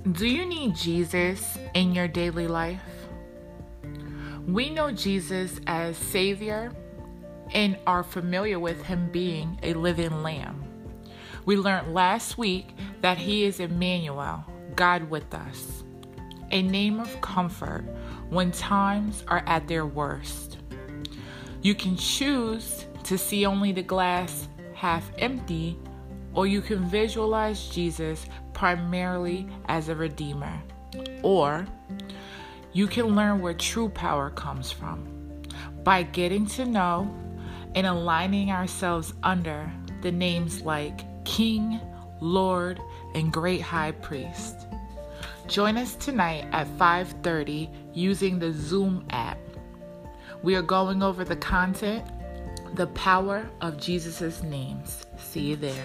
Do you need Jesus in your daily life? We know Jesus as Savior and are familiar with Him being a living Lamb. We learned last week that He is Emmanuel, God with us, a name of comfort when times are at their worst. You can choose to see only the glass half empty, or you can visualize Jesus primarily as a redeemer. Or you can learn where true power comes from by getting to know and aligning ourselves under the names like King, Lord, and Great High Priest. Join us tonight at 5:30 using the Zoom app. We are going over the content, the power of Jesus' names. See you there.